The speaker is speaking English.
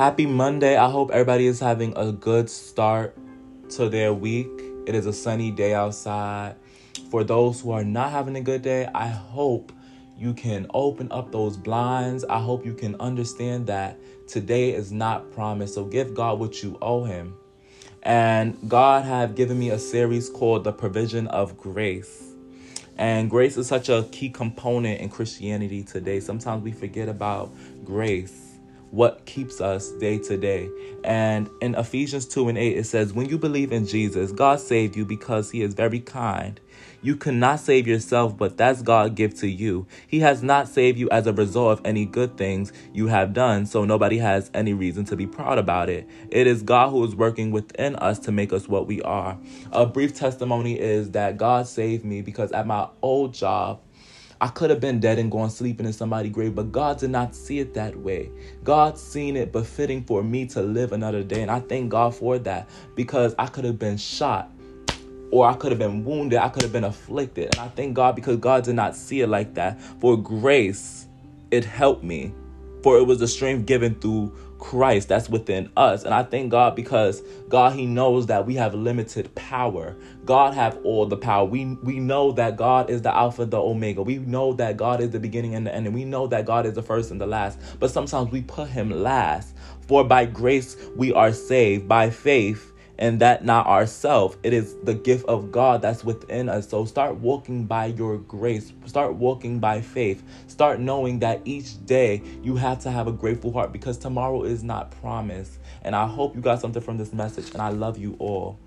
Happy Monday. I hope everybody is having a good start to their week. It is a sunny day outside. For those who are not having a good day, I hope you can open up those blinds. I hope you can understand that today is not promised. So give God what you owe him. And God have given me a series called The Provision of Grace. And grace is such a key component in Christianity today. Sometimes we forget about grace what keeps us day to day. And in Ephesians 2 and 8, it says, When you believe in Jesus, God saved you because he is very kind. You cannot save yourself, but that's God's gift to you. He has not saved you as a result of any good things you have done, so nobody has any reason to be proud about it. It is God who is working within us to make us what we are. A brief testimony is that God saved me because at my old job, I could have been dead and gone sleeping in somebody's grave, but God did not see it that way. God seen it befitting for me to live another day. And I thank God for that because I could have been shot or I could have been wounded. I could have been afflicted. And I thank God because God did not see it like that. For grace, it helped me. For it was the strength given through Christ that's within us. And I thank God because God he knows that we have limited power. God have all the power. We we know that God is the alpha the omega. We know that God is the beginning and the end. And we know that God is the first and the last. But sometimes we put him last. For by grace we are saved by faith and that not ourself. It is the gift of god that's within us. So start walking by your grace. Start walking by faith. Start knowing that each day you have to have a grateful heart because tomorrow is not promised. And i hope you got something from this message and i love you all